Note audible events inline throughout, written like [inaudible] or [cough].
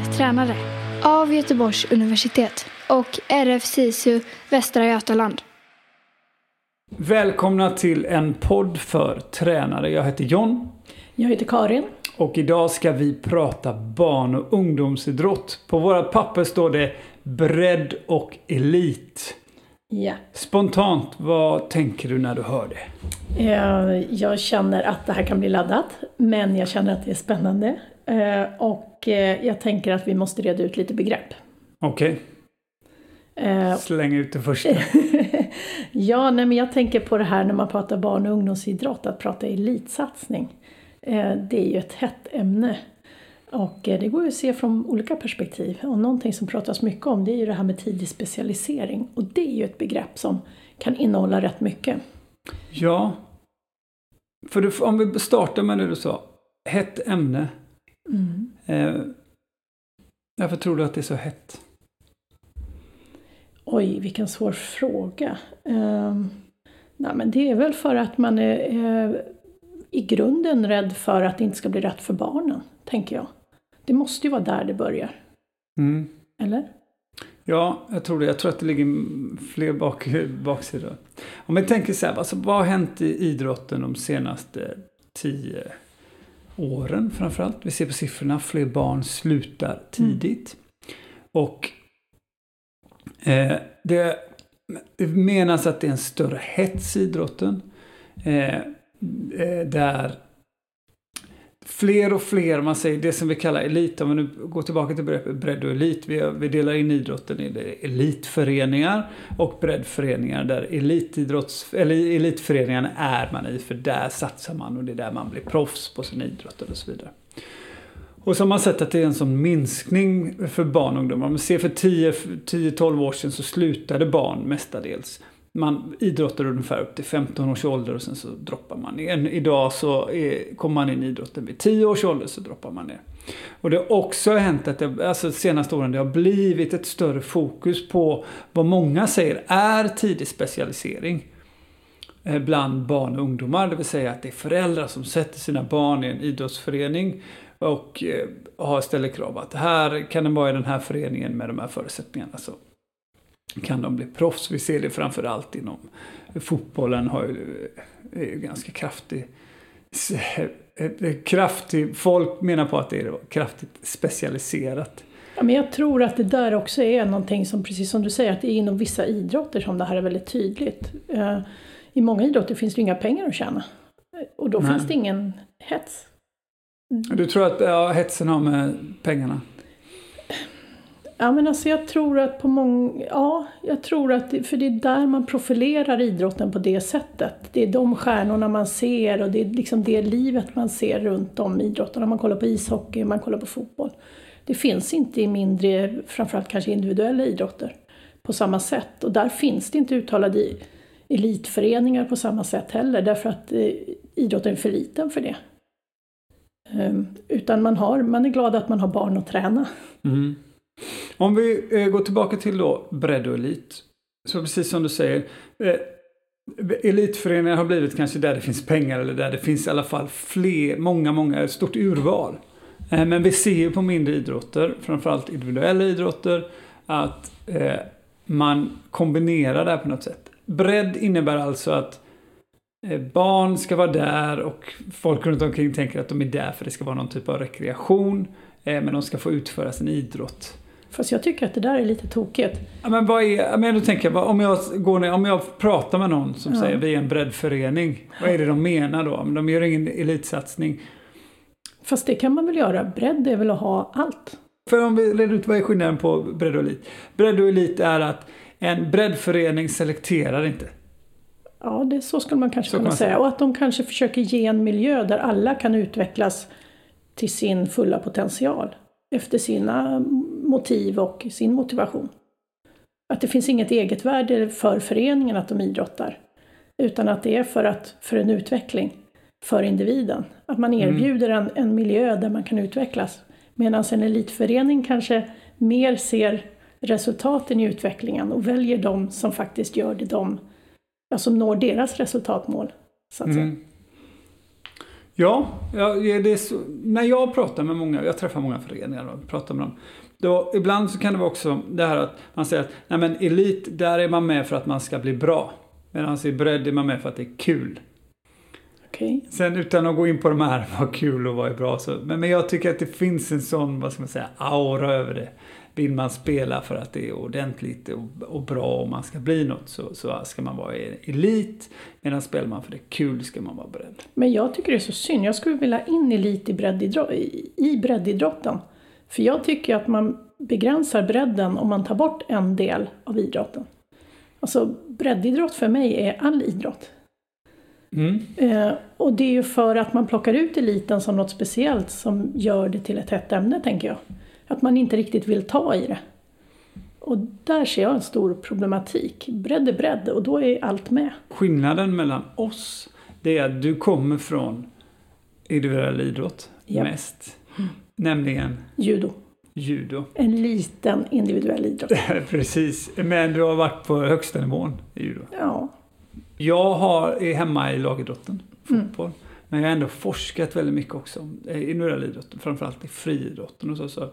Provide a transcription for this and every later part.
för tränare av Göteborgs universitet och RF SISU Västra Götaland. Välkomna till en podd för tränare. Jag heter John. Jag heter Karin. Och idag ska vi prata barn och ungdomsidrott. På våra papper står det bredd och elit. Ja. Spontant, vad tänker du när du hör det? Eh, jag känner att det här kan bli laddat, men jag känner att det är spännande. Eh, och eh, jag tänker att vi måste reda ut lite begrepp. Okej. Okay. Släng ut det första. [laughs] ja, nej, men jag tänker på det här när man pratar barn och ungdomsidrott, att prata elitsatsning. Det är ju ett hett ämne. Och det går ju att se från olika perspektiv. Och någonting som pratas mycket om det är ju det här med tidig specialisering. Och det är ju ett begrepp som kan innehålla rätt mycket. Ja. För om vi startar med det du sa. Hett ämne. Mm. Eh, varför tror du att det är så hett? Oj, vilken svår fråga. Eh, nej, men det är väl för att man är eh, i grunden rädd för att det inte ska bli rätt för barnen, tänker jag. Det måste ju vara där det börjar. Mm. Eller? Ja, jag tror det. Jag tror att det ligger fler bak, baksidor. Om vi tänker så här, alltså, vad har hänt i idrotten de senaste tio åren framförallt? Vi ser på siffrorna, fler barn slutar tidigt. Mm. Och eh, det, menas att det är en större hets i idrotten. Eh, eh där fler och fler, man säger det som vi kallar elit, om vi nu går tillbaka till begreppet bredd och elit. Vi, vi delar in idrotten i elitföreningar och breddföreningar där elitidrotts, eller elitföreningarna är man i för där satsar man och det är där man blir proffs på sin idrott och så vidare. Och så har man sett att det är en sån minskning för barn och ungdomar. Om man ser för 10-12 år sedan så slutade barn mestadels man idrottar ungefär upp till 15 års ålder och sen så droppar man ner. Idag så är, kommer man in i idrotten vid 10 års ålder så droppar man ner. Och det har också hänt att det, alltså de senaste åren det har blivit ett större fokus på vad många säger är tidig specialisering eh, bland barn och ungdomar. Det vill säga att det är föräldrar som sätter sina barn i en idrottsförening och eh, ställer krav att här kan den vara i den här föreningen med de här förutsättningarna. Så kan de bli proffs. Vi ser det framförallt inom fotbollen har ju, är ju ganska kraftig kraftig, folk menar på att det är kraftigt specialiserat. Ja, men jag tror att det där också är någonting som, precis som du säger, att det är inom vissa idrotter som det här är väldigt tydligt. Eh, I många idrotter finns det inga pengar att tjäna. Och då Nej. finns det ingen hets. Du tror att ja, hetsen har med pengarna? Ja, men alltså jag tror att på många, ja, jag tror att, det, för det är där man profilerar idrotten på det sättet. Det är de stjärnorna man ser och det är liksom det livet man ser runt om idrotten. Om man kollar på ishockey, man kollar på fotboll. Det finns inte i mindre, framförallt kanske individuella idrotter på samma sätt. Och där finns det inte uttalade elitföreningar på samma sätt heller därför att eh, idrotten är för liten för det. Um, utan man, har, man är glad att man har barn att träna. Mm. Om vi eh, går tillbaka till då bredd och elit. Så precis som du säger. Eh, elitföreningar har blivit kanske där det finns pengar eller där det finns i alla fall fler, många, många, ett stort urval. Eh, men vi ser ju på mindre idrotter, framförallt individuella idrotter, att eh, man kombinerar det här på något sätt. Bredd innebär alltså att eh, barn ska vara där och folk runt omkring tänker att de är där för det ska vara någon typ av rekreation. Eh, men de ska få utföra sin idrott. Fast jag tycker att det där är lite tokigt. Ja, men vad är, men då tänker jag, om jag, går ner, om jag pratar med någon som ja. säger vi är en breddförening. Vad är det de menar då? De gör ingen elitsatsning. Fast det kan man väl göra? Bredd är väl att ha allt? För om vi reder ut vad är skillnaden på bredd och elit? Bredd och elit är att en breddförening selekterar inte. Ja, det, så skulle man kanske så kunna man säga. säga. Och att de kanske försöker ge en miljö där alla kan utvecklas till sin fulla potential efter sina motiv och sin motivation. Att det finns inget eget värde för föreningen att de idrottar. Utan att det är för, att, för en utveckling för individen. Att man mm. erbjuder en, en miljö där man kan utvecklas. Medan en elitförening kanske mer ser resultaten i utvecklingen och väljer de som faktiskt gör det de, ja, som når deras resultatmål. Så att mm. säga. Ja, ja är så, när jag pratar med många, jag träffar många föreningar och pratar med dem. Då, ibland så kan det vara också det här att man säger att nej men elit, där är man med för att man ska bli bra. Medan i bredd är man med för att det är kul. Okay. Sen utan att gå in på de här, vad kul och vad är bra. Så, men, men jag tycker att det finns en sån, vad ska man säga, aura över det. Vill man spela för att det är ordentligt och, och bra och man ska bli något så, så ska man vara elit. Medan spelar man för det är kul ska man vara bredd. Men jag tycker det är så synd. Jag skulle vilja in elit i, breddidrott, i, i breddidrotten. För jag tycker att man begränsar bredden om man tar bort en del av idrotten. Alltså breddidrott för mig är all idrott. Mm. Eh, och det är ju för att man plockar ut eliten som något speciellt som gör det till ett hett ämne, tänker jag. Att man inte riktigt vill ta i det. Och där ser jag en stor problematik. Bredd är bredd och då är allt med. Skillnaden mellan oss, det är att du kommer från individuell idrott Japp. mest. Nämligen Judo. judo. En liten individuell idrott. [laughs] Precis, men du har varit på högsta nivån i judo. Ja. Jag har, är hemma i lagidrotten, Mm. fotboll. Men jag har ändå forskat väldigt mycket också om eh, individuell idrott, framförallt i friidrotten och så. Så,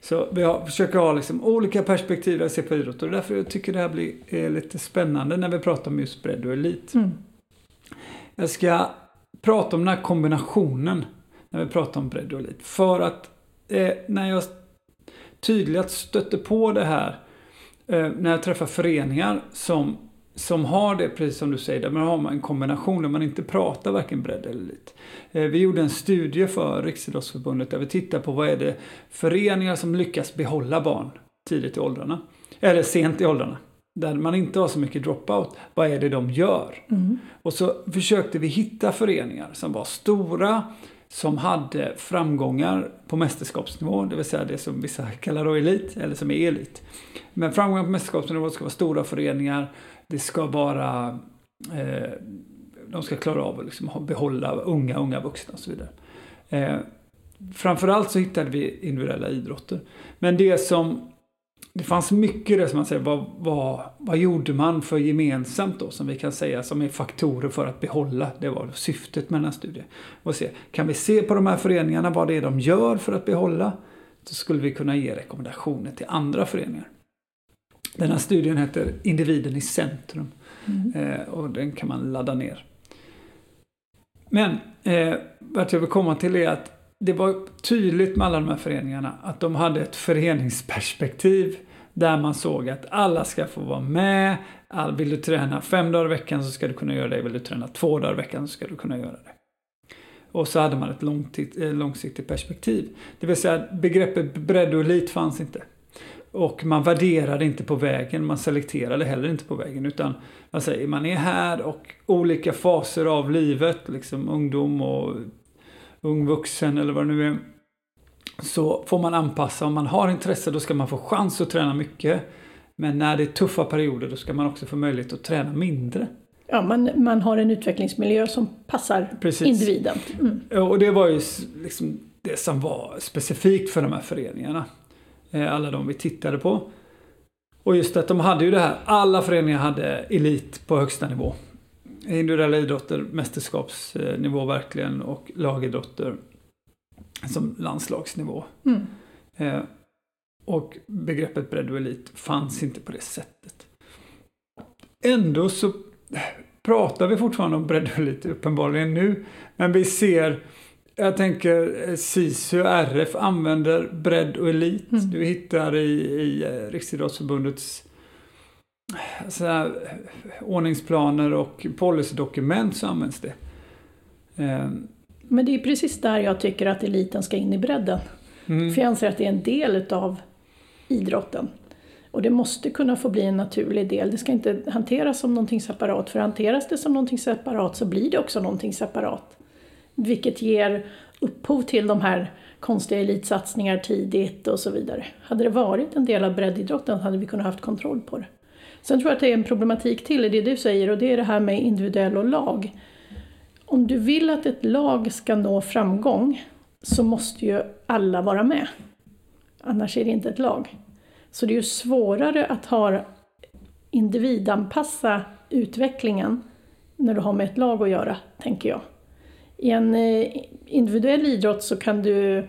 så vi har, försöker ha liksom olika perspektiv jag ser på idrott och därför jag tycker det här blir eh, lite spännande när vi pratar om just bredd och elit. Mm. Jag ska prata om den här kombinationen när vi pratar om bredd och elit. För att eh, när jag tydligt stötte på det här eh, när jag träffar föreningar som, som har det, precis som du säger, där man har en kombination där man inte pratar varken bredd eller elit. Eh, vi gjorde en studie för Riksidrottsförbundet där vi tittade på vad är det föreningar som lyckas behålla barn tidigt i åldrarna. Eller sent i åldrarna. Där man inte har så mycket dropout. Vad är det de gör? Mm. Och så försökte vi hitta föreningar som var stora, som hade framgångar på mästerskapsnivå, det vill säga det som vissa kallar då elit, eller som är elit. Men framgångar på mästerskapsnivå ska vara stora föreningar, det ska vara eh, de ska klara av att liksom behålla unga, unga vuxna och så vidare. Eh, framförallt så hittade vi individuella idrotter. Men det som det fanns mycket det som man säger, vad, vad, vad gjorde man för gemensamt då som vi kan säga som är faktorer för att behålla, det var syftet med den här studien. Och se, kan vi se på de här föreningarna vad det är de gör för att behålla, så skulle vi kunna ge rekommendationer till andra föreningar. Den här studien heter Individen i centrum Mm. eh, och den kan man ladda ner. Men eh, vart jag vill komma till är att det var tydligt med alla de här föreningarna att de hade ett föreningsperspektiv där man såg att alla ska få vara med. Vill du träna fem dagar i veckan så ska du kunna göra det. Vill du träna två dagar i veckan så ska du kunna göra det. Och så hade man ett eh, långsiktigt perspektiv. Det vill säga begreppet bredd och elit fanns inte. Och man värderade inte på vägen, man selekterade heller inte på vägen. Utan man säger, man är här och olika faser av livet, liksom ungdom och ung vuxen eller vad det nu är. Så får man anpassa, om man har intresse då ska man få chans att träna mycket. Men när det är tuffa perioder då ska man också få möjlighet att träna mindre. Ja, man, man har en utvecklingsmiljö som passar Precis. individen. Mm. Och det var ju liksom det som var specifikt för de här föreningarna. Eh, Alla de vi tittade på. Och just att de hade ju det här, alla föreningar hade elit på högsta nivå. Individuella idrotter, mästerskapsnivå verkligen och lagidrotter som landslagsnivå. Mm. Eh, Och begreppet bredd och elit fanns inte på det sättet. Ändå så pratar vi fortfarande om bredd och elit uppenbarligen nu. Men vi ser, jag tänker SISU RF använder bredd och elit. Mm. Du hittar i, i eh, Riksidrottsförbundets så här, ordningsplaner och policydokument så används det. Eh, Men det är precis där jag tycker att eliten ska in i bredden. mm. För jag anser att det är en del utav idrotten. Och det måste kunna få bli en naturlig del. Det ska inte hanteras som någonting separat. För hanteras det som någonting separat så blir det också någonting separat. Vilket ger upphov till de här konstiga elitsatsningar tidigt och så vidare. Hade det varit en del av breddidrotten hade vi kunnat haft kontroll på det. Sen tror jag att det är en problematik till i det du säger och det är det här med individuell och lag. Om du vill att ett lag ska nå framgång så måste ju alla vara med. Annars är det inte ett lag. Så det är ju svårare att ha individanpassa utvecklingen när du har med ett lag att göra, tänker jag. I en eh, individuell idrott så kan du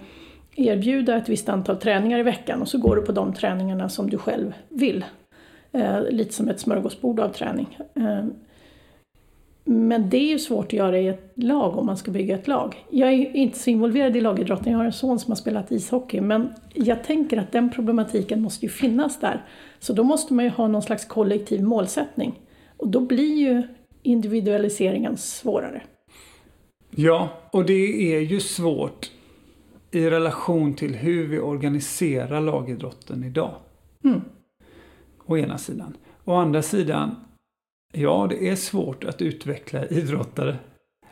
erbjuda ett visst antal träningar i veckan och så går du på de träningarna som du själv vill. Eh, lite som ett smörgåsbord av träning. Eh, men det är ju svårt att göra i ett lag om man ska bygga ett lag. Jag är inte så involverad i lagidrotten, jag har en son som har spelat ishockey, men jag tänker att den problematiken måste ju finnas där. Så då måste man ju ha någon slags kollektiv målsättning. Och då blir ju individualiseringen svårare. Ja, och det är ju svårt i relation till hur vi organiserar lagidrotten idag. Mm. Å ena sidan. Å andra sidan, ja det är svårt att utveckla idrottare.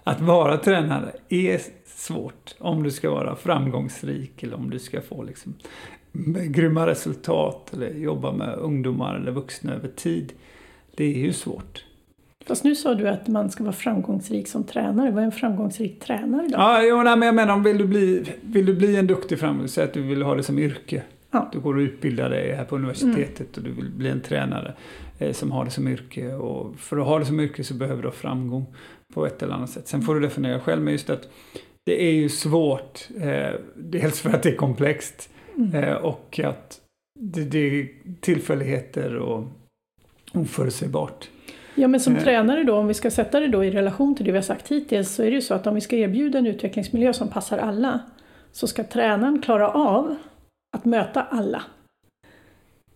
Att vara tränare är svårt om du ska vara framgångsrik eller om du ska få liksom grymma resultat eller jobba med ungdomar eller vuxna över tid. Det är ju svårt. Fast nu sa du att man ska vara framgångsrik som tränare. Vad är en framgångsrik tränare då? Ja, jo, nej, men jag menar, vill du bli, vill du bli en duktig framgångsrik, säg att du vill ha det som yrke. Ja. Du går och utbildar dig här på universitetet och du vill bli en tränare eh, som har det som yrke. Och för att ha det som yrke så behöver du ha framgång på ett eller annat sätt. Sen får du definiera själv, men just att det är ju svårt. Eh, dels för att det är komplext eh, och att det, det är tillfälligheter och oförutsägbart. Ja, men som Eh. tränare då, om vi ska sätta det då i relation till det vi har sagt hittills, så är det ju så att om vi ska erbjuda en utvecklingsmiljö som passar alla, så ska tränaren klara av att möta alla.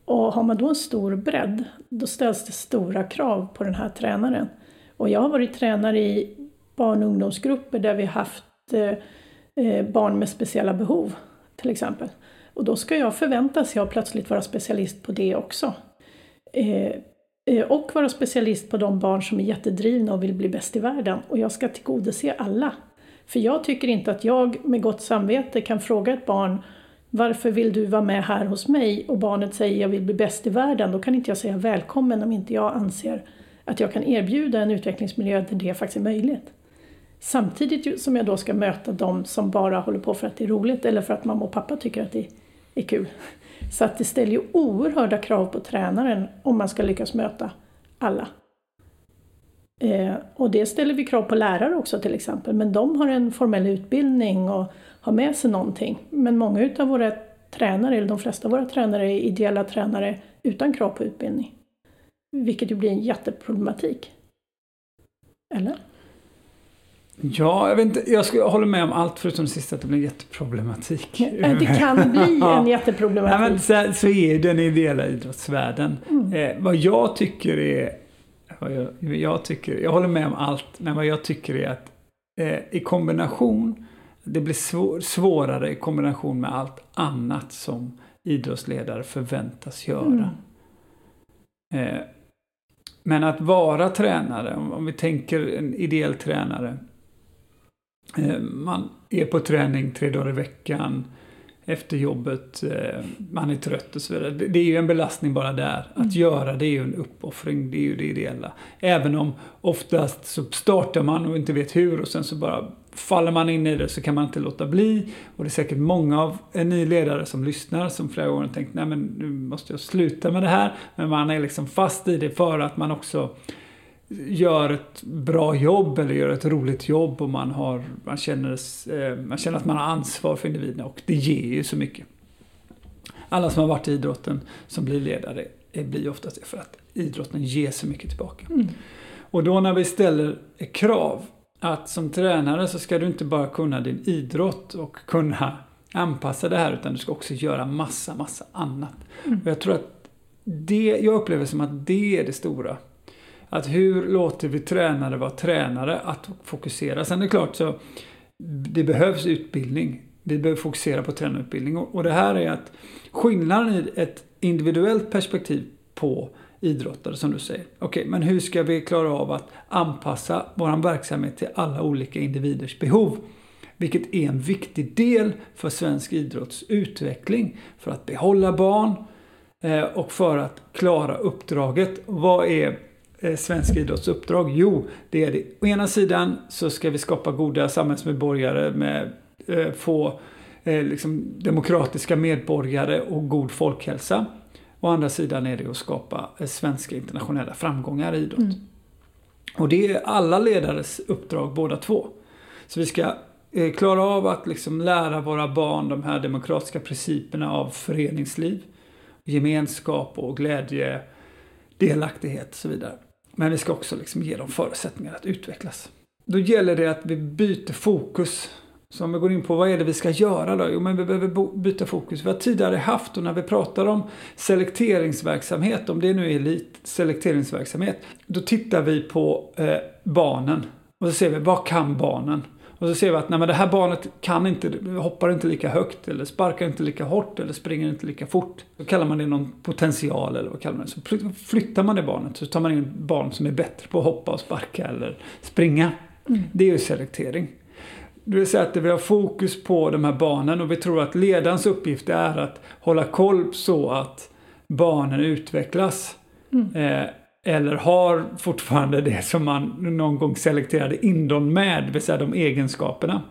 Och har man då en stor bredd, då ställs det stora krav på den här tränaren. Och jag har varit tränare i barn och ungdomsgrupper där vi haft eh, eh, barn med speciella behov, till exempel. Och då ska jag förväntas jag plötsligt vara specialist på det också. Eh, och vara specialist på de barn som är jättedrivna och vill bli bäst i världen. Och jag ska tillgodose alla. För jag tycker inte att jag med gott samvete kan fråga ett barn varför vill du vara med här hos mig? Och barnet säger jag vill bli bäst i världen. Då kan inte jag säga välkommen om inte jag anser att jag kan erbjuda en utvecklingsmiljö där det faktiskt är möjligt. Samtidigt som jag då ska möta de som bara håller på för att det är roligt eller för att mamma och pappa tycker att det är kul. Så att det ställer ju oerhörda krav på tränaren om man ska lyckas möta alla. Eh, och det ställer vi krav på lärare också till exempel, men de har en formell utbildning och har med sig någonting. Men många av våra tränare, eller de flesta av våra tränare, är ideella tränare utan krav på utbildning. Vilket ju blir en jätteproblematik. Eller? Ja, jag, vet inte, jag, skulle, jag håller med om allt förutom det sista, att det blir jätteproblematik. Det kan bli en [laughs] Nej, men jätteproblematik. så, så är den ideella idrottsvärlden. Mm. Eh, vad jag tycker är... Vad jag, jag, tycker, jag håller med om allt, men vad jag tycker är att eh, i kombination, det blir svår, svårare i kombination med allt annat som idrottsledare förväntas göra. Mm. Eh, men att vara tränare, om, om vi tänker en ideell tränare. Eh, man är på träning tre dagar i veckan. Efter jobbet, eh, man är trött och så vidare. Det, det är ju en belastning bara där. Att Mm. göra det är ju en uppoffring, det är ju det ideella. Även om oftast så startar man och inte vet hur och sen så bara faller man in i det så kan man inte låta bli. Och det är säkert många av ni ledare som lyssnar som flera gånger har tänkt nej men nu måste jag sluta med det här. Men man är liksom fast i det för att man också gör ett bra jobb eller gör ett roligt jobb och man, har, man, känner, eh, man känner att man har ansvar för individerna och det ger ju så mycket. Alla som har varit i idrotten som blir ledare blir oftast det för att idrotten ger så mycket tillbaka. Mm. Och då när vi ställer krav att som tränare så ska du inte bara kunna din idrott och kunna anpassa det här utan du ska också göra massa, massa annat. Mm. Och jag tror att det, jag upplever som att det är det stora. Att hur låter vi tränare vara tränare att fokusera? Sen är det klart så det behövs utbildning. Vi behöver fokusera på tränarutbildning och, och det här är att skillnaden i ett individuellt perspektiv på idrottare som du säger. Okej, men hur ska vi klara av att anpassa vår verksamhet till alla olika individers behov? Vilket är en viktig del för svensk idrotts utveckling. För att behålla barn eh, och för att klara uppdraget. Vad är eh, svensk idrotts uppdrag? Jo, det är det. Å ena sidan så ska vi skapa goda samhällsmedborgare med eh, få liksom demokratiska medborgare och god folkhälsa. Å andra sidan är det att skapa eh, svenska internationella framgångar i idrott. Mm. Och det är alla ledares uppdrag båda två. Så vi ska eh, klara av att liksom lära våra barn de här demokratiska principerna av föreningsliv, gemenskap och glädje, delaktighet och så vidare. Men vi ska också liksom ge dem förutsättningar att utvecklas. Då gäller det att vi byter fokus. Så om vi går in på vad är det vi ska göra då? Jo, men vi behöver byta fokus. Vi har tidigare haft, och när vi pratar om selekteringsverksamhet, om det nu är elit selekteringsverksamhet, då tittar vi på eh, barnen. Och så ser vi, vad kan barnen? Och så ser vi att nej, men det här barnet kan inte, hoppar inte lika högt eller sparkar inte lika hårt eller springer inte lika fort. Då kallar man det någon potential eller vad kallar man det? Så flyttar man det barnet så tar man in barn som är bättre på att hoppa och sparka eller springa. Mm. Det är ju selektering. Det vill säga att vi har fokus på de här barnen och vi tror att ledarens uppgift är att hålla koll så att barnen utvecklas. Mm. Eh, eller har fortfarande det som man någon gång selekterade in dem med, det vill säga de egenskaperna.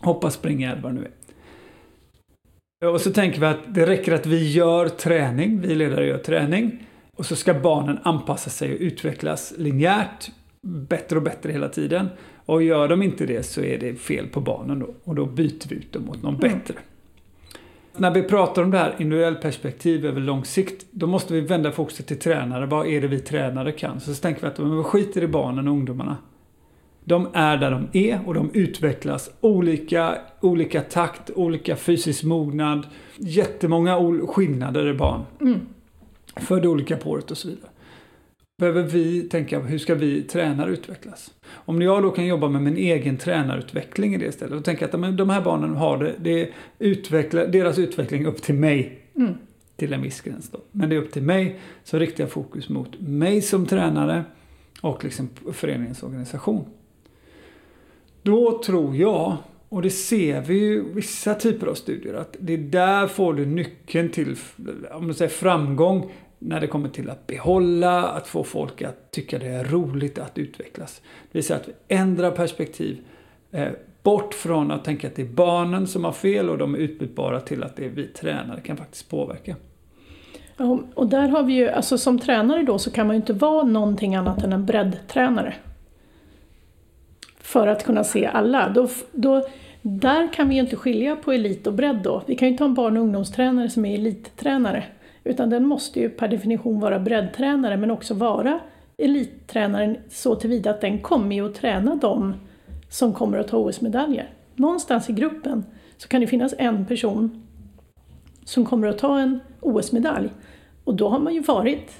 Hoppa, springa eller vad det nu är. Och så tänker vi att det räcker att vi gör träning, vi ledare gör träning. Och så ska barnen anpassa sig och utvecklas linjärt, bättre och bättre hela tiden. Och gör de inte det så är det fel på barnen då. Och då byter vi ut dem mot någon mm. bättre. När vi pratar om det här individuellt perspektiv över lång sikt, då måste vi vända fokuset till tränare. Vad är det vi tränare kan? Så, så tänker vi att vi skiter i barnen och ungdomarna. De är där de är och de utvecklas olika, olika takt, olika fysisk mognad. Jättemånga skillnader i barn. Mm. Födda olika på året och så vidare behöver vi tänka hur ska vi tränare utvecklas? Om jag då kan jobba med min egen tränarutveckling i det stället och tänka att de här barnen har det, det utveckla, deras utveckling upp till mig. Mm. Till en viss gräns då. Men det är upp till mig, så riktar jag fokus mot mig som tränare och liksom föreningens organisation. Då tror jag, och det ser vi ju vissa typer av studier, att det är där får du nyckeln till om man säger framgång när det kommer till att behålla, att få folk att tycka det är roligt att utvecklas. Det vill säga att vi ändrar perspektiv eh, bort från att tänka att det är barnen som har fel och de är utbytbara till att det är vi tränare kan faktiskt påverka. Ja, och där har vi ju, alltså som tränare då så kan man ju inte vara någonting annat än en breddtränare. För att kunna se alla. Då, då, där kan vi ju inte skilja på elit och bredd då. Vi kan ju inte ha en barn och ungdomstränare som är elittränare. Utan den måste ju per definition vara breddtränare men också vara elittränaren så tillvida att den kommer ju att träna dem som kommer att ta OS-medaljer. Någonstans i gruppen så kan det finnas en person som kommer att ta en OS-medalj. Och då har man ju varit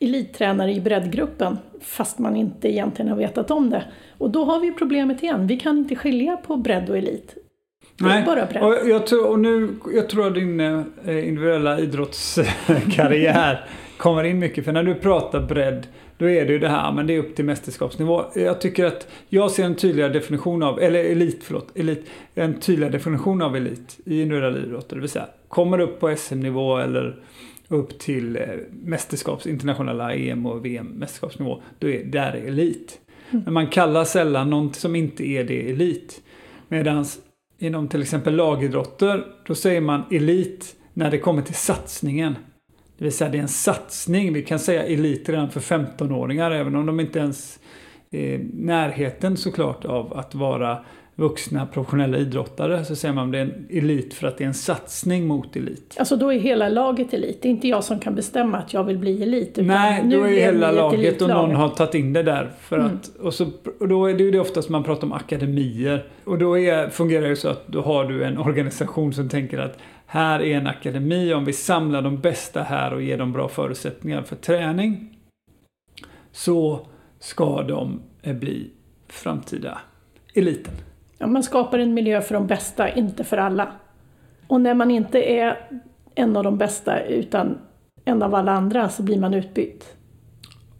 elittränare i breddgruppen fast man inte egentligen har vetat om det. Och då har vi problemet igen, vi kan inte skilja på bredd och elit. Nej, och jag, tror, och nu, jag tror att din eh, individuella idrottskarriär [laughs] kommer in mycket. För när du pratar bredd, då är det ju det här, men det är upp till mästerskapsnivå. Jag tycker att jag ser en tydligare definition av, eller elit, förlåt, elit, en tydligare definition av elit i individuell idrott. Det vill säga, kommer upp på SM-nivå eller upp till eh, mästerskaps, internationella EM och VM-mästerskapsnivå, då är där är elit. Mm. Men man kallar sällan något som inte är det elit. Medan inom till exempel lagidrotter, då säger man elit när det kommer till satsningen. Det vill säga det är en satsning. Vi kan säga elit redan för 15-åringar även om de inte ens är närheten såklart av att vara vuxna professionella idrottare så säger man att det är en elit för att det är en satsning mot elit. Alltså då är hela laget elit, det är inte jag som kan bestämma att jag vill bli elit. Nej, då är hela laget och någon har tagit in det där. För mm. att, och, så, och då är det ju det oftast man pratar om akademier. Och då är, fungerar det så att då har du en organisation som tänker att här är en akademi, om vi samlar de bästa här och ger dem bra förutsättningar för träning så ska de bli framtida eliten. Ja, man skapar en miljö för de bästa, inte för alla. Och när man inte är en av de bästa utan en av alla andra så blir man utbytt.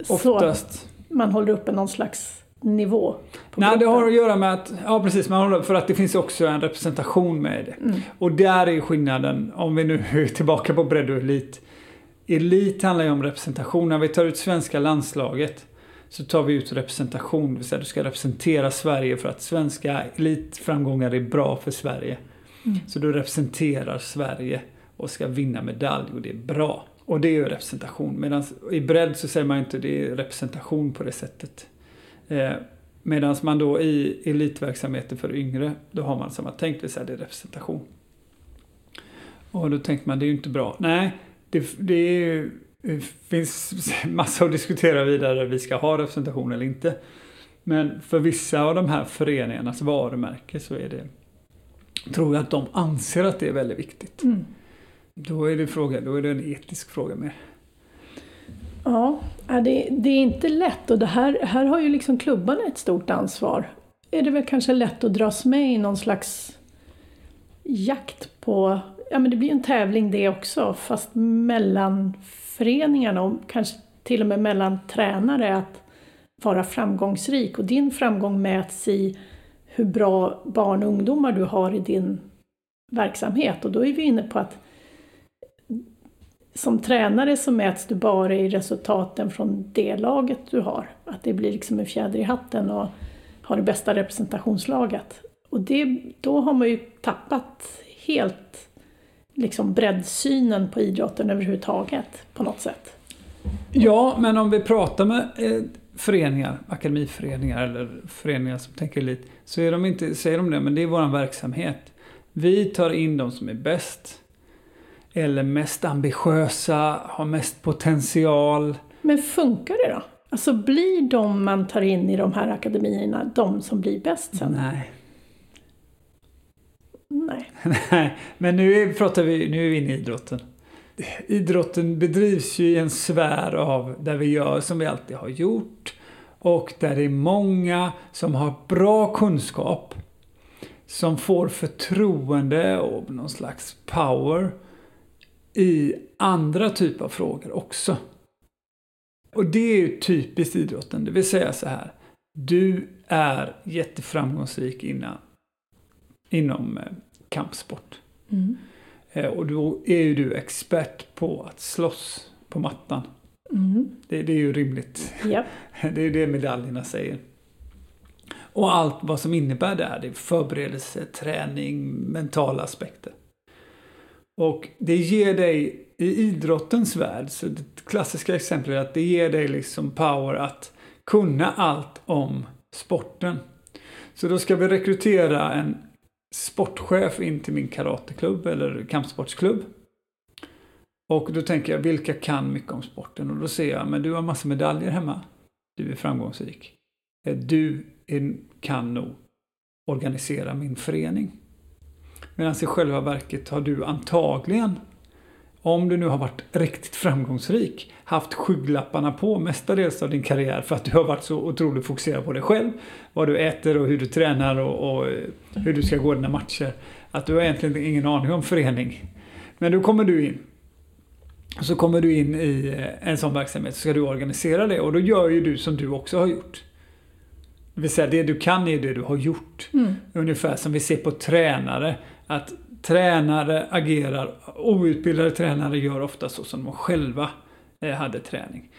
Oftast. Så man håller uppe någon slags nivå. Nej, det har att göra med att, ja precis, man håller, för att det finns också en representation med det. Mm. Och där är skillnaden, om vi nu [laughs] är tillbaka på bredd och elit. Elit handlar ju om representation. När vi tar ut svenska landslaget så tar vi ut representation, det vill säga du ska representera Sverige för att svenska elitframgångar är bra för Sverige. Mm. Så du representerar Sverige och ska vinna medalj och det är bra. Och det är ju representation. Medan i bredd så säger man inte det är representation på det sättet. Eh, Medan man då i elitverksamheter för yngre, då har man samma tänk, det är representation. Och då tänkte man, det är ju inte bra. Nej, det, det, är, det finns [laughs] massa att diskutera vidare, vi ska ha representation eller inte. Men för vissa av de här föreningarnas varumärke så är det, tror jag att de anser att det är väldigt viktigt. Mm. Då är det, fråga, då är det en etisk fråga mer. Ja, det, det är inte lätt och det här, här har ju liksom klubbarna ett stort ansvar. Är det väl kanske lätt att dras med i någon slags jakt på, ja men det blir en tävling det också, fast mellan föreningarna och kanske till och med mellan tränare att vara framgångsrik och din framgång mäts i hur bra barn och ungdomar du har i din verksamhet och då är vi inne på att som tränare så mäts du bara i resultaten från det laget du har. Att det blir liksom en fjäder i hatten och ha det bästa representationslaget. Och det, då har man ju tappat helt liksom breddsynen på idrotten överhuvudtaget på något sätt. Ja, men om vi pratar med eh, föreningar, akademiföreningar eller föreningar som tänker lite, så är de inte, säger de det, men det är vår verksamhet. Vi tar in de som är bäst eller mest ambitiösa, har mest potential. Men funkar det då? Alltså blir de man tar in i de här akademierna de som blir bäst sen? Nej. Nej. [laughs] Nej, men nu är, pratar vi, nu är vi inne i idrotten. Idrotten bedrivs ju i en sfär av där vi gör som vi alltid har gjort och där det är många som har bra kunskap som får förtroende och någon slags power i andra typer av frågor också. Och det är ju typiskt idrotten, det vill säga så här. Du är jätteframgångsrik innan, inom eh, kampsport. Mm. Eh, och då är ju du expert på att slåss på mattan. Mm. Det, det, är ju rimligt. Yep. [laughs] Det är ju det medaljerna säger. Och allt vad som innebär det här, det är förberedelse, träning, mentala aspekter. Och det ger dig i idrottens värld, så det klassiska exemplet är att det ger dig liksom power att kunna allt om sporten. Så då ska vi rekrytera en sportchef in till min karateklubb eller kampsportsklubb. Och då tänker jag, vilka kan mycket om sporten? Och då ser jag, men du har massa medaljer hemma. Du är framgångsrik. Eh, du är, kan nog organisera min förening. Medan i själva verket har du antagligen, om du nu har varit riktigt framgångsrik, haft skygglapparna på mestadels av din karriär för att du har varit så otroligt fokuserad på dig själv. Vad du äter och hur du tränar och, och hur du ska gå dina matcher. Att du har egentligen ingen aning om förening. Men då kommer du in så kommer du in i en sån verksamhet så ska du organisera det och då gör ju du som du också har gjort. Det vill säga det du kan är det du har gjort. Mm. Ungefär som vi ser på tränare att tränare agerar, outbildade tränare gör ofta så som de själva eh, hade träning.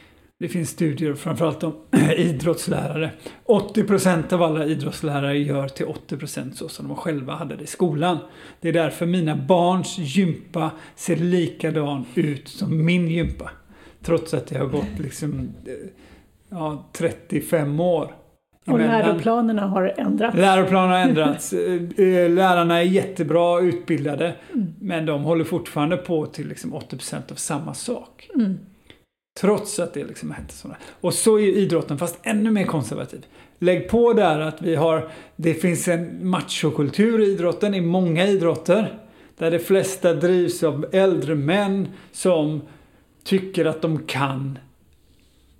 Det finns studier framförallt om [clears throat] idrottslärare. 80% av alla idrottslärare gör till 80% så som de själva hade det i skolan. Det är därför mina barns gympa ser likadan ut som min gympa. Trots att det har gått liksom, eh, ja, 35 år. Och läroplanerna har ändrats. Läroplanerna har [laughs] ändrats. Eh, eh, lärarna är jättebra utbildade. Mm. Men de håller fortfarande på till liksom 80% av samma sak. Mm. Trots att det liksom hette sådana. Och så är idrotten fast ännu mer konservativ. Lägg på där att vi har, det finns en machokultur i idrotten, i många idrotter. Där de flesta drivs av äldre män som tycker att de kan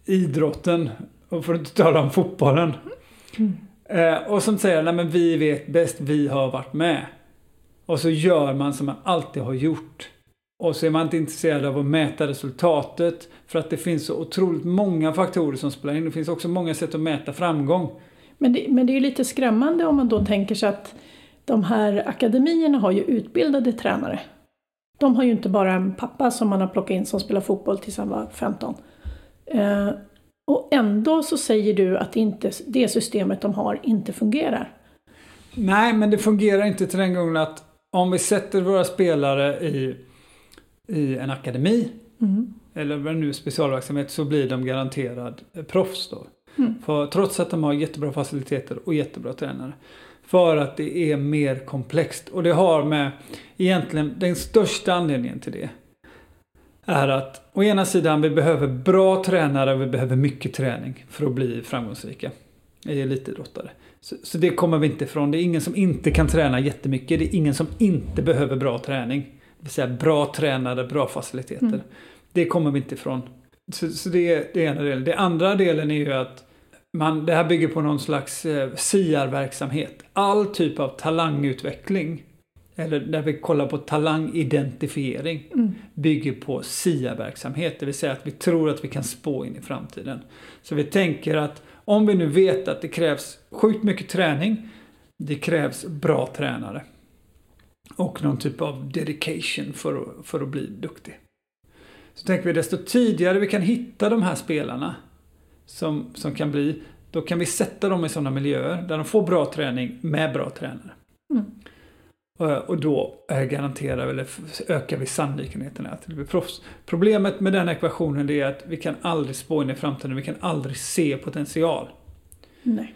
idrotten. Och för att inte tala om fotbollen. Mm. Eh, och som säger, nej men vi vet bäst, vi har varit med. Och så gör man som man alltid har gjort. Och så är man inte intresserad av att mäta resultatet. För att det finns så otroligt många faktorer som spelar in. Det finns också många sätt att mäta framgång. Men det, men det är lite skrämmande om man då tänker sig att de här akademierna har ju utbildade tränare. De har ju inte bara en pappa som man har plockat in som spelar fotboll tills han var 15. Och ändå så säger du att inte, det systemet de har inte fungerar. Nej, men det fungerar inte till den gången att om vi sätter våra spelare i, i en akademi mm. eller vad nu specialverksamhet så blir de garanterad proffs då. Mm. För, trots att de har jättebra faciliteter och jättebra tränare. För att det är mer komplext. Och det har med, egentligen den största anledningen till det. Är att å ena sidan vi behöver bra tränare och vi behöver mycket träning för att bli framgångsrika. I elitidrottare. Så, så det kommer vi inte ifrån. Det är ingen som inte kan träna jättemycket. Det är ingen som inte behöver bra träning. Det vill säga bra tränare, bra faciliteter. Mm. Det kommer vi inte ifrån. Så, så det är det ena delen. Det andra delen är ju att man, det här bygger på någon slags eh, SIAR-verksamhet. All typ av talangutveckling, eller där vi kollar på talangidentifiering, Mm. bygger på SIA-verksamhet. Det vill säga att vi tror att vi kan spå in i framtiden. Så vi tänker att om vi nu vet att det krävs sjukt mycket träning, det krävs bra tränare. Och någon typ av dedication för att, för att bli duktig. Så tänker vi desto tidigare vi kan hitta de här spelarna som, som kan bli, då kan vi sätta dem i sådana miljöer där de får bra träning med bra tränare. Mm. Och, och då eh, garanterar vi, eller ökar vi sannolikheten att det blir proffs. Problemet med den ekvationen är att vi kan aldrig spå in i framtiden, vi kan aldrig se potential. Nej.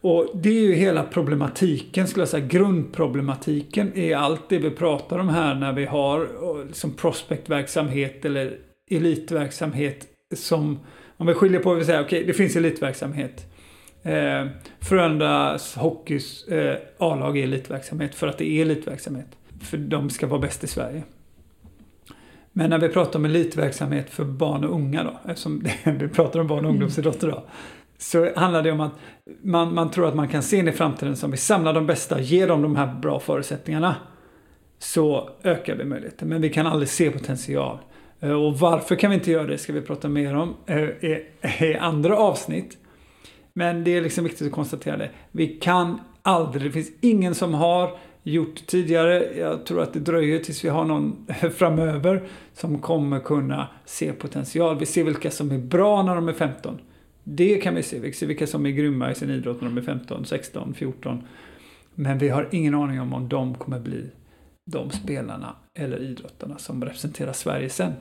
Och det är ju hela problematiken, skulle jag säga, grundproblematiken är allt det vi pratar om här när vi har eh, liksom prospektverksamhet eller elitverksamhet som, om vi skiljer på, vi säger okej, det finns elitverksamhet. Eh, Frölundas hockeys eh, A-lag är elitverksamhet för att det är elitverksamhet. För de ska vara bäst i Sverige. Men när vi pratar om elitverksamhet för barn och unga då, eftersom vi pratar om barn och ungdomsidrotter då, så handlar det om att man, man tror att man kan se in i framtiden som vi samlar de bästa, ger dem de här bra förutsättningarna. Så ökar vi möjligheten, men vi kan aldrig se potential. Eh, Och varför kan vi inte göra det ska vi prata mer om eh, i andra avsnitt. Men det är liksom viktigt att konstatera det. Vi kan aldrig, det finns ingen som har gjort tidigare. Jag tror att det dröjer tills vi har någon [laughs] framöver som kommer kunna se potential. Vi ser vilka som är bra när de är 15. Det kan vi se. Vi ser vilka som är grymma i sin idrott när de är 15, 16, 14. Men vi har ingen aning om om de kommer bli de spelarna eller idrottarna som representerar Sverige sen.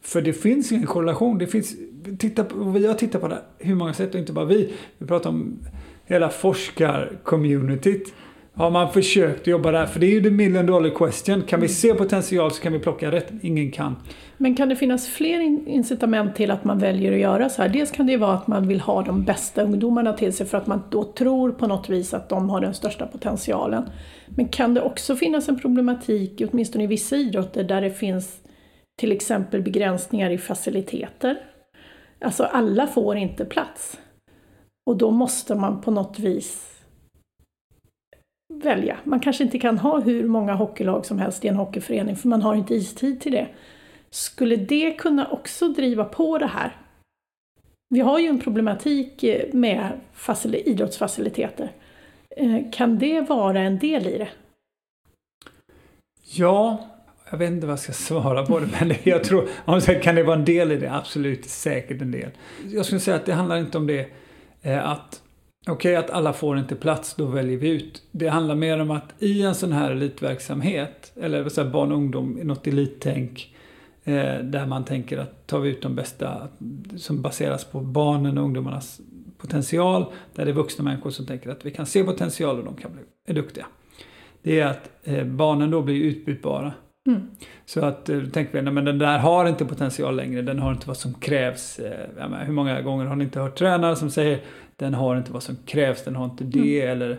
För det finns ingen korrelation. Det finns, titta på, vi har tittat på det hur många sätt och inte bara vi. Vi pratar om hela forskarcommunityt. Har man försökt jobba där? För det är ju the million dollar question. Kan vi se potential så kan vi plocka rätt. Ingen kan. Men kan det finnas fler in- incitament till att man väljer att göra så här? Dels kan det ju vara att man vill ha de bästa ungdomarna till sig för att man då tror på något vis att de har den största potentialen. Men kan det också finnas en problematik, åtminstone i vissa idrotter, där det finns till exempel begränsningar i faciliteter? Alltså alla får inte plats. Och då måste man på något vis välja. Man kanske inte kan ha hur många hockeylag som helst i en hockeyförening för man har inte istid till det. Skulle det kunna också driva på det här? Vi har ju en problematik eh, med idrottsfaciliteter. Eh, kan det vara en del i det? Ja, jag vet inte vad jag ska svara på det, men jag tror, om säger, kan det vara en del i det? Absolut, säkert en del. Jag skulle säga att det handlar inte om det eh, att okej att alla får inte plats, då väljer vi ut. Det handlar mer om att i en sån här elitverksamhet, eller så här barn och ungdom, i något elittänk, eh, där man tänker att tar vi ut de bästa som baseras på barnen och ungdomarnas potential, där det är vuxna människor som tänker att vi kan se potential och de kan bli är duktiga. Det är att eh, barnen då blir utbytbara. Mm. Så att eh, tänker vi, nej, men den där har inte potential längre, den har inte vad som krävs. Eh, ja, men hur många gånger har ni inte hört tränare som säger den har inte vad som krävs, den har inte det eller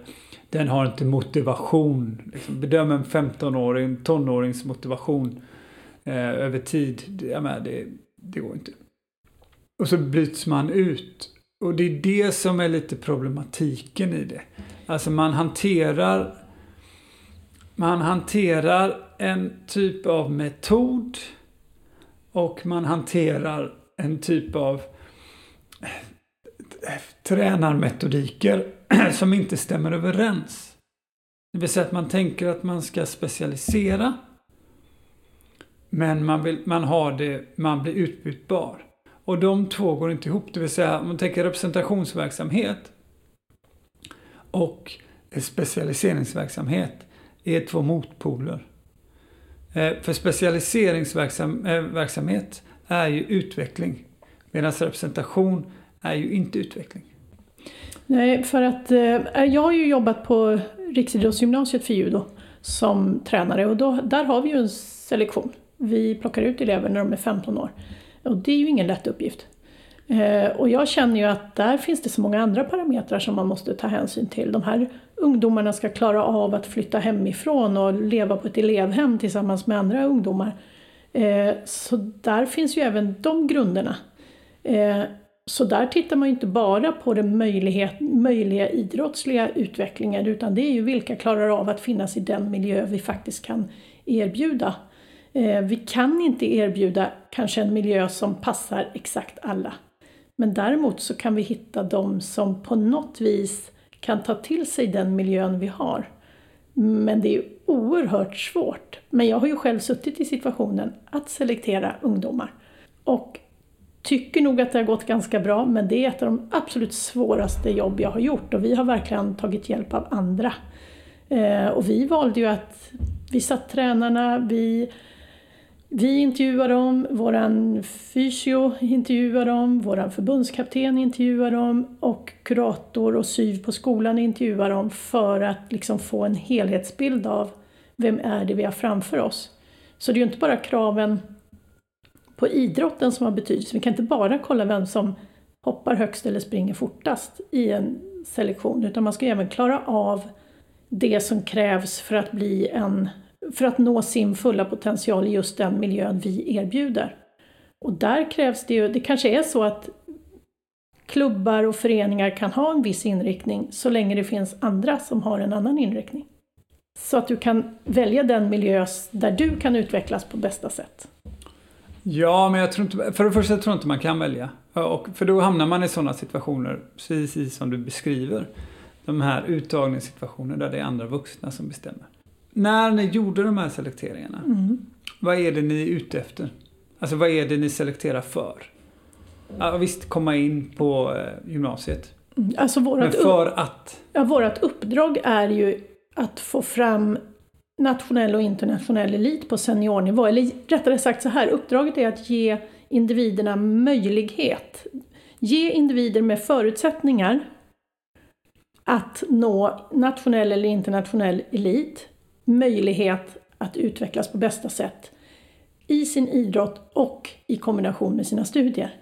den har inte motivation. Liksom, bedöm en 15-åring, en tonårings motivation eh, över tid, det, ja, men det, det går inte. Och så bryts man ut. Och det är det som är lite problematiken i det. Alltså man hanterar man hanterar en typ av metod och man hanterar en typ av eh, tränarmetodiker [clears throat] som inte stämmer överens. Det vill säga att man tänker att man ska specialisera men man, vill, man har det, man blir utbytbar. Och de två går inte ihop. Det vill säga om man tänker representationsverksamhet och specialiseringsverksamhet är två motpoler. Eh, för specialiseringsverksamhet eh, är ju utveckling medan representation är ju inte utveckling. Nej, för att eh, jag har ju jobbat på Riksidrottsgymnasiet för judo som tränare och då, där har vi ju en selektion. Vi plockar ut elever när de är 15 år. Och det är ju ingen lätt uppgift. Och jag känner ju att där finns det så många andra parametrar som man måste ta hänsyn till. De här ungdomarna ska klara av att flytta hemifrån och leva på ett elevhem tillsammans med andra ungdomar. Eh, så där finns ju även de grunderna. Eh, så där tittar man ju inte bara på den möjlighet, möjliga idrottsliga utvecklingen utan det är ju vilka klarar av att finnas i den miljö vi faktiskt kan erbjuda. Eh, vi kan inte erbjuda kanske en miljö som passar exakt alla. Men däremot så kan vi hitta de som på något vis kan ta till sig den miljön vi har. Men det är oerhört svårt. Men jag har ju själv suttit i situationen att selektera ungdomar. Och tycker nog att det har gått ganska bra, men det är ett av de absolut svåraste jobb jag har gjort och vi har verkligen tagit hjälp av andra. Eh, och vi valde ju att, vi satt tränarna, vi, vi intervjuar dem, våran fysio intervjuar dem, våran förbundskapten intervjuar dem och kurator och syv på skolan intervjuar dem för att liksom få en helhetsbild av vem är det vi har framför oss. Så det är ju inte bara kraven på idrotten som har betydelse. Vi kan inte bara kolla vem som hoppar högst eller springer fortast i en selektion, utan man ska även klara av det som krävs för att, bli en, för att nå sin fulla potential i just den miljön vi erbjuder. Och där krävs det ju, det kanske är så att klubbar och föreningar kan ha en viss inriktning så länge det finns andra som har en annan inriktning. Så att du kan välja den miljö där du kan utvecklas på bästa sätt. Ja, men jag tror inte, för det första tror jag inte man kan välja. Och, för då hamnar man i sådana situationer, precis som du beskriver. De här uttagningssituationerna där det är andra vuxna som bestämmer. När ni gjorde de här selekteringarna, mm. vad är det ni är ute efter? Alltså vad är det ni selekterar för? Ja, visst, komma in på eh, gymnasiet. Mm, alltså vårat Men för att? Ja, vårt uppdrag är ju att få fram nationell och internationell elit på seniornivå. Eller rättare sagt så här, uppdraget är att ge individerna möjlighet. Ge individer med förutsättningar att nå nationell eller internationell elit möjlighet att utvecklas på bästa sätt i sin idrott och i kombination med sina studier.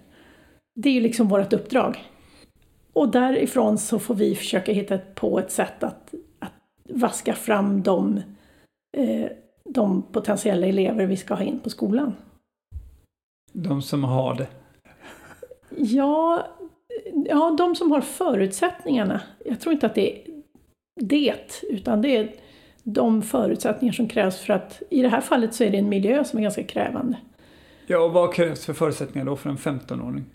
Det är ju liksom vårt uppdrag. Och därifrån så får vi försöka hitta på ett sätt att, att vaska fram de Eh, de potentiella elever vi ska ha in på skolan. De som har det? Ja, ja, de som har förutsättningarna. Jag tror inte att det är det, utan det är de förutsättningar som krävs för att i det här fallet så är det en miljö som är ganska krävande. Ja, och vad krävs för förutsättningar då för en 15-åring?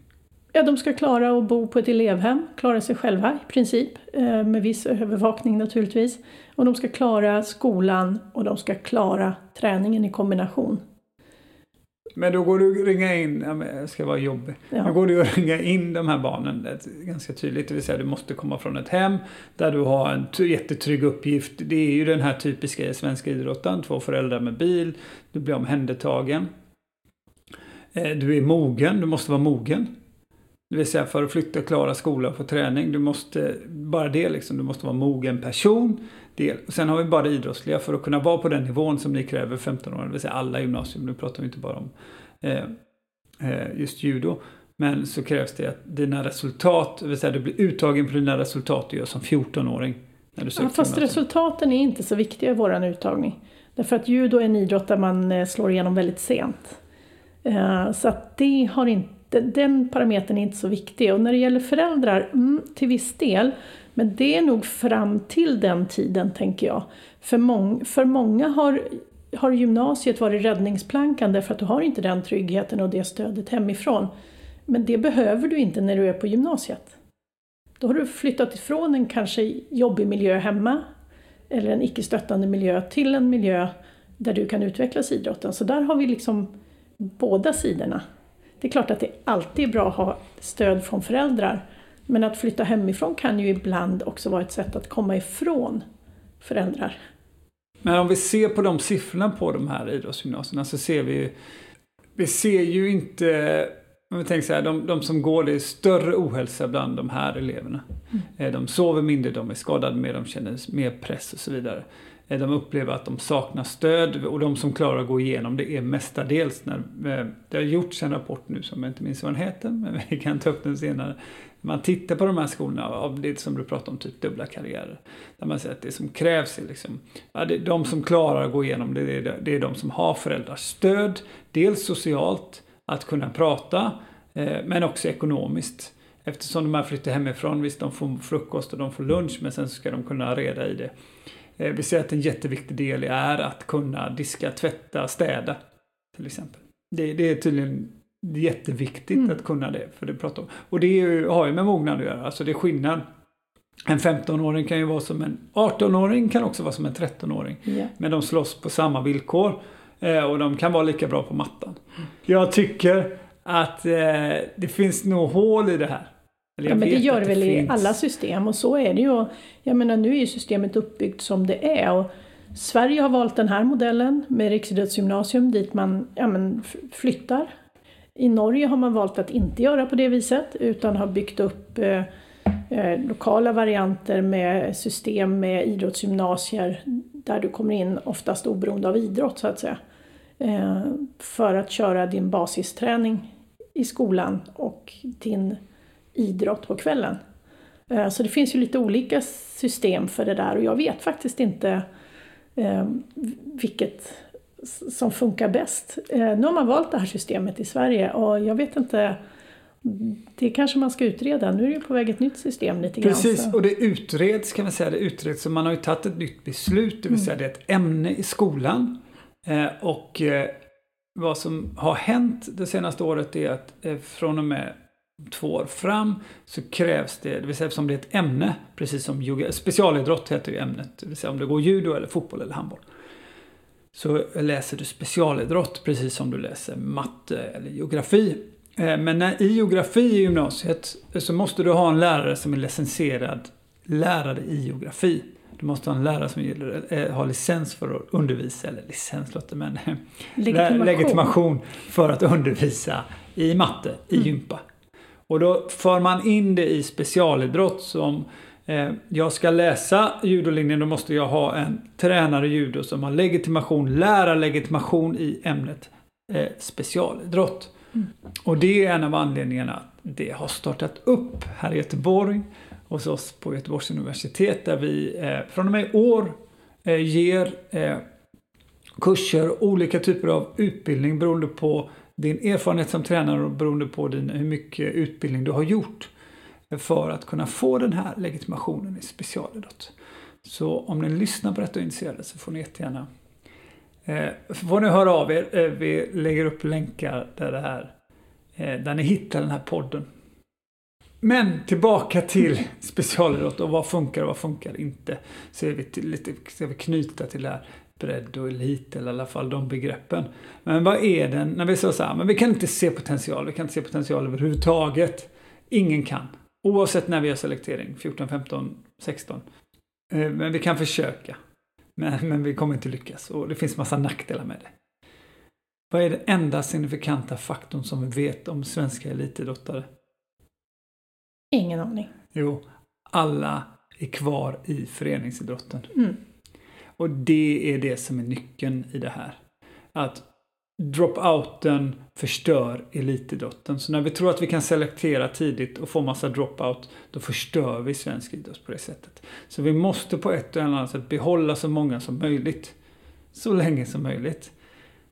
Ja, de ska klara att bo på ett elevhem, klara sig själva i princip, eh, med viss övervakning naturligtvis. Och de ska klara skolan och de ska klara träningen i kombination. Men då går du att ringa in, jag ska vara jobbig, ja. då går du att ringa in de här barnen ganska tydligt. Det vill säga du måste komma från ett hem där du har en jättetrygg uppgift. Det är ju den här typiska svenska idrotten, två föräldrar med bil, du blir omhändertagen. Eh, du är mogen, du måste vara mogen. Det vill säga för att flytta, klara skola och få träning. Du måste, bara det liksom, du måste vara mogen person. Del. Och sen har vi bara det idrottsliga för att kunna vara på den nivån som ni kräver 15 år. Det vill säga alla gymnasium, nu pratar vi inte bara om eh, eh, just judo. Men så krävs det att dina resultat, det vill säga du blir uttagen på dina resultat du gör som 14-åring. När du ja, fast resultaten är inte så viktiga i våran uttagning. Därför att judo är en idrott där man eh, slår igenom väldigt sent. Eh, så att det har inte den parametern är inte så viktig. Och när det gäller föräldrar, mm, till viss del, men det är nog fram till den tiden, tänker jag. För, mång, för många har, har gymnasiet varit räddningsplankan därför att du har inte den tryggheten och det stödet hemifrån. Men det behöver du inte när du är på gymnasiet. Då har du flyttat ifrån en kanske jobbig miljö hemma, eller en icke-stöttande miljö, till en miljö där du kan utvecklas i idrotten. Så där har vi liksom båda sidorna. Det är klart att det alltid är bra att ha stöd från föräldrar. Men att flytta hemifrån kan ju ibland också vara ett sätt att komma ifrån föräldrar. Men om vi ser på de siffrorna på de här idrottsgymnasierna så ser vi Vi ser ju inte om vi tänker så här, de, de som går, det är större ohälsa bland de här eleverna. Mm. De sover mindre, de är skadade mer, de känner mer press och så vidare. Eh, de upplever att de saknar stöd och de som klarar att gå igenom det är mestadels när eh, det har gjorts en rapport nu som jag inte minns vad den heter, men [laughs] vi kan ta upp den senare. Man tittar på de här skolorna av det som du pratar om, typ dubbla karriärer. Där man säger att det som krävs är liksom, ja, det, de som klarar att gå igenom det, det, det är de som har föräldrars stöd. Dels socialt, att kunna prata, eh, men också ekonomiskt. Eftersom de här flyttar hemifrån, visst de får frukost och de får lunch, men sen ska de kunna reda i det. Eh, vi ser att en jätteviktig del är att kunna diska, tvätta, städa. Till exempel. Det, det är tydligen jätteviktigt mm. att kunna det. För det pratar om. Och det ju, har ju med mognad att göra. Alltså det är skillnad. En 15-åring kan ju vara som en 18-åring, kan också vara som en 13-åring. Yeah. Men de slåss på samma villkor. Eh, och de kan vara lika bra på mattan. Mm. Jag tycker att eh, det finns nog hål i det här. Ja, men det gör det väl finns... i alla system och så är det ju. Jag menar nu är ju systemet uppbyggt som det är. Och Sverige har valt den här modellen med riksidrottsgymnasium dit man ja, men, flyttar. I Norge har man valt att inte göra på det viset utan har byggt upp eh, eh, lokala varianter med system med idrottsgymnasier där du kommer in oftast oberoende av idrott så att säga. Eh, för att köra din basisträning i skolan och din idrott på kvällen. Eh, så det finns ju lite olika system för det där och jag vet faktiskt inte eh, vilket som funkar bäst. Nu har man valt det här systemet i Sverige och jag vet inte det kanske man ska utreda. Nu är det ju på väg ett nytt system lite grann. Precis, och det utreds kan man säga. Det utreds, så man har ju tagit ett nytt beslut, det vill mm. säga det är ett ämne i skolan. och vad som har hänt det senaste året är att från och med två år fram så krävs det, det vill säga eftersom det är ett ämne, precis som yoga, specialidrott heter ju ämnet, det vill säga om du går judo eller fotboll eller handboll. Så läser du specialidrott precis som du läser matte eller geografi. Eh, men när, i geografi i gymnasiet så måste du ha en lärare som är licensierad lärare i geografi. Du måste ha en lärare som eh, har licens för att undervisa, eller licens låter men [laughs] legitimation. legitimation för att undervisa i matte, i mm. gympa. Och då för man in det i specialidrott som eh, jag ska läsa judolinjen, då måste jag ha en tränare i judo som har legitimation, lärarlegitimation i ämnet eh, specialidrott. Mm. Och det är en av anledningarna att det har startat upp här i Göteborg hos oss på Göteborgs universitet där vi eh, från och med i år eh, ger eh, kurser, olika typer av utbildning beroende på din erfarenhet som tränare och beroende på din, hur mycket utbildning du har gjort för att kunna få den här legitimationen i specialidrott. Så om ni lyssnar på detta och är intresserade så får ni jättegärna eh, får ni höra av er. Eh, vi lägger upp länkar där, det här, eh, där ni hittar den här podden. Men tillbaka till specialidrott och vad funkar och vad funkar inte. Så är vi till, lite, ska vi knyta till det här bredd och elit, eller i alla fall de begreppen. Men vad är den, när vi säger så här, men vi kan inte se potential, vi kan inte se potential överhuvudtaget. Ingen kan. Oavsett när vi gör selektering, 14, 15, 16. Men vi kan försöka. Men, men vi kommer inte lyckas och det finns massa nackdelar med det. Vad är den enda signifikanta faktorn som vi vet om svenska elitidrottare? Ingen aning. Jo, alla är kvar i föreningsidrotten. Mm. Och det är det som är nyckeln i det här. Att dropouten förstör elitidrotten. Så när vi tror att vi kan selektera tidigt och få massa dropout, då förstör vi svensk idrott på det sättet. Så vi måste på ett eller annat sätt behålla så många som möjligt. Så länge som möjligt.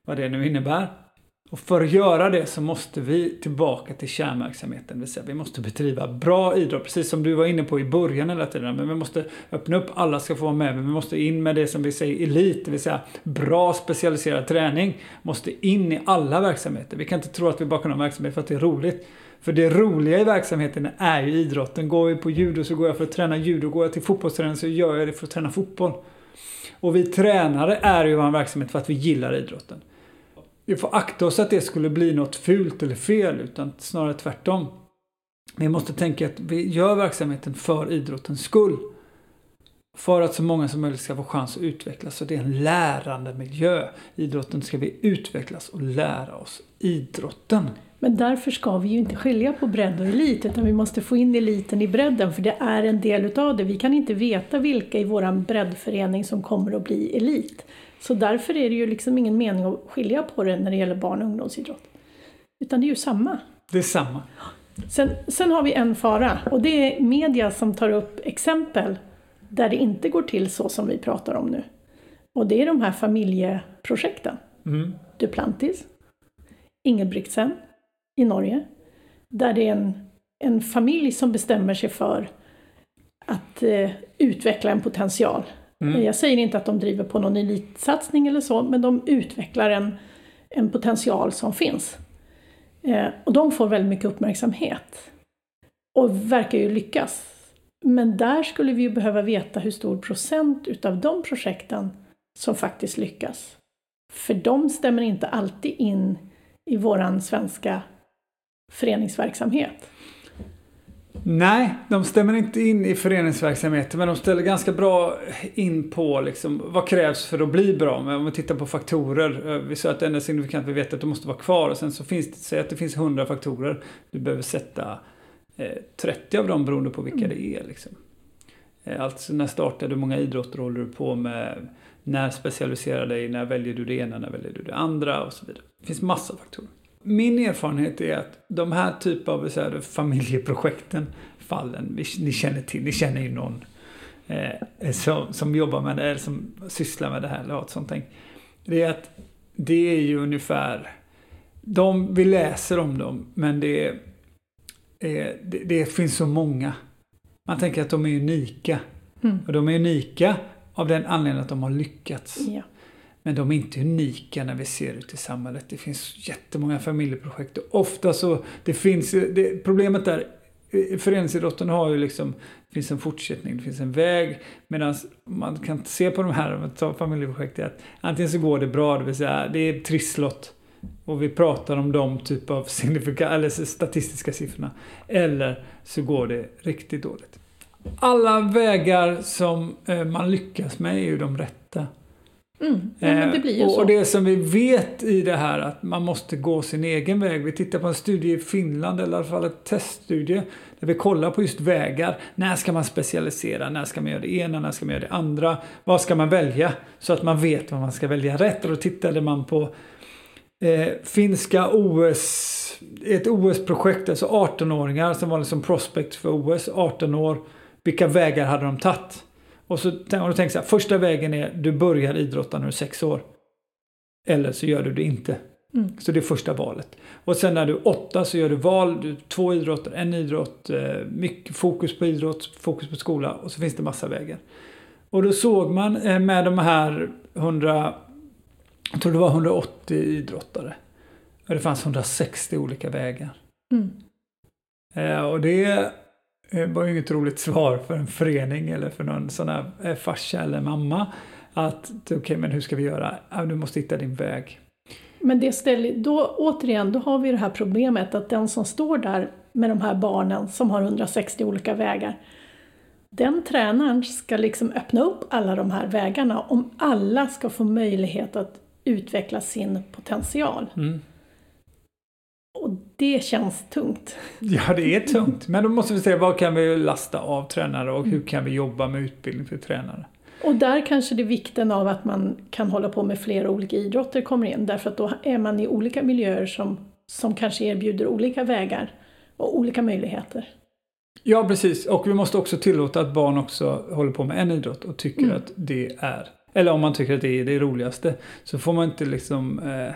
Vad det nu innebär. Och för att göra det så måste vi tillbaka till kärnverksamheten. Det vill säga vi måste bedriva bra idrott, precis som du var inne på i början hela tiden. Men vi måste öppna upp, alla ska få vara med. Men vi måste in med det som vi säger elit, det vill säga bra specialiserad träning. Måste in i alla verksamheter. Vi kan inte tro att vi bara kan ha verksamhet för att det är roligt. För det roliga i verksamheten är ju idrotten. Går vi på judo så går jag för att träna judo. Går jag till fotbollsträning så gör jag det för att träna fotboll. Och vi tränare är ju vår verksamhet för att vi gillar idrotten vi får akta oss att det skulle bli något fult eller fel, utan snarare tvärtom. Vi måste tänka att vi gör verksamheten för idrottens skull. För att så många som möjligt ska få chans att utvecklas. Så det är en lärande miljö. Idrotten ska vi utvecklas och lära oss idrotten. Men därför ska vi ju inte skilja på bredd och elit utan vi måste få in eliten i bredden för det är en del utav det. Vi kan inte veta vilka i vår breddförening som kommer att bli elit. Så därför är det ju liksom ingen mening att skilja på det när det gäller barn och ungdomsidrott. Utan det är ju samma. Det är samma. Sen, sen har vi en fara och det är media som tar upp exempel där det inte går till så som vi pratar om nu. Och det är de här familjeprojekten. Mm. Duplantis, Ingebrigtsen i Norge, där det är en, en familj som bestämmer sig för att eh, utveckla en potential. Mm. Jag säger inte att de driver på någon elitsatsning eller så, men de utvecklar en, en potential som finns. Eh, och de får väldigt mycket uppmärksamhet. Och verkar ju lyckas. Men där skulle vi ju behöva veta hur stor procent utav de projekten som faktiskt lyckas. För de stämmer inte alltid in i våran svenska föreningsverksamhet. Nej, de stämmer inte in i föreningsverksamheten men de ställer ganska bra in på liksom, vad krävs för att bli bra. Men om vi tittar på faktorer. eh, Vi sa att det enda signifikant vi vet att de måste vara kvar och sen så finns det, säg att det finns 100 faktorer. Du behöver sätta eh, 30 av dem beroende på vilka det är. Liksom. Eh, alltså när startar du, många idrotter håller du på med? När specialiserar dig? När väljer du det ena? När väljer du det andra? Och så vidare. Det finns massa faktorer. Min erfarenhet är att de här typ av så här, familjeprojekten, fallen, ni känner till, ni känner ju någon eh, som, som jobbar med det, eller som sysslar med det här eller ett sånt. Det är att det är ju ungefär, de, vi läser om dem, men det, är, eh, det, det finns så många. Man tänker att de är unika. Mm. Och de är unika av den anledningen att de har lyckats. Ja. Men de är inte unika när vi ser ut i samhället. Det finns jättemånga familjeprojekt. Och ofta så, det finns, det, problemet där, eh, föreningsidrotten har ju liksom, det finns en fortsättning, det finns en väg. Medan man kan se på de här, om man tar familjeprojekt, att antingen så går det bra, det vill säga det är trisslott. Och vi pratar om de typ av signifika, eller statistiska siffrorna. Eller så går det riktigt dåligt. Alla vägar som eh, man lyckas med är ju de rätta. Mm. Ja, det Eh, och, och det som vi vet i det här att man måste gå sin egen väg. Vi tittar på en studie i Finland, eller i alla fall en teststudie, där vi kollar på just vägar. När ska man specialisera? När ska man göra det ena? När ska man göra det andra? Vad ska man välja? Så att man vet vad man ska välja rätt. Och då tittade man på eh, finska OS, ett OS-projekt, alltså 18-åringar som var liksom prospect för OS, 18 år. Vilka vägar hade de tagit? Och så och då tänker så här, första vägen är du börjar idrotta när du är sex år. Eller så gör du det inte. Mm. Så det är första valet. Och sen när du är åtta så gör du val, du, två idrotter, en idrott, eh, mycket fokus på idrott, fokus på skola och så finns det massa vägar. Och då såg man eh, med de här 100, jag tror det var 180 idrottare. Och det fanns 160 olika vägar. Mm. Eh, och det eh, var ju inget roligt svar för en förening eller för någon sån här eh, farsa eller mamma. Att okej, men hur ska vi göra? Du måste hitta din väg. Men det ställer, då, återigen, då har vi det här problemet att den som står där med de här barnen som har 160 olika vägar, den tränaren ska liksom öppna upp alla de här vägarna om alla ska få möjlighet att utveckla sin potential. Mm. Det känns tungt. [laughs] Ja, det är tungt. Men då måste vi se vad kan vi lasta av tränare och hur kan vi jobba med utbildning för tränare? Och där kanske det är vikten av att man kan hålla på med flera olika idrotter kommer in, därför att då är man i olika miljöer som, som kanske erbjuder olika vägar och olika möjligheter. Ja, precis. Och vi måste också tillåta att barn också håller på med en idrott och tycker Mm. att det är, eller om man tycker att det är det roligaste, så får man inte liksom eh,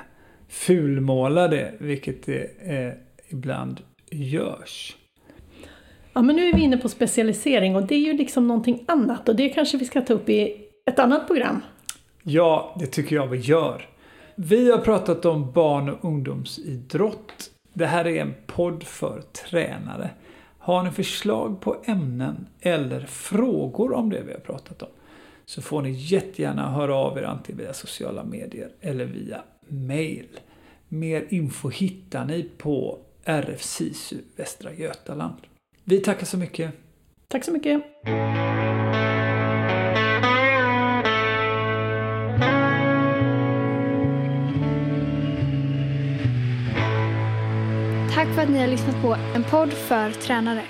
fulmåla det, vilket det eh, ibland görs. Ja, men nu är vi inne på specialisering och det är ju liksom någonting annat och det kanske vi ska ta upp i ett annat program. Ja, det tycker jag vi gör. Vi har pratat om barn och ungdomsidrott. Det här är en podd för tränare. Har ni förslag på ämnen eller frågor om det vi har pratat om så får ni jättegärna höra av er antingen via sociala medier eller via mail. Mer info hittar ni på RF SISU Västra Götaland. Vi tackar så mycket. Tack så mycket! för att ni har lyssnat på en podd för tränare.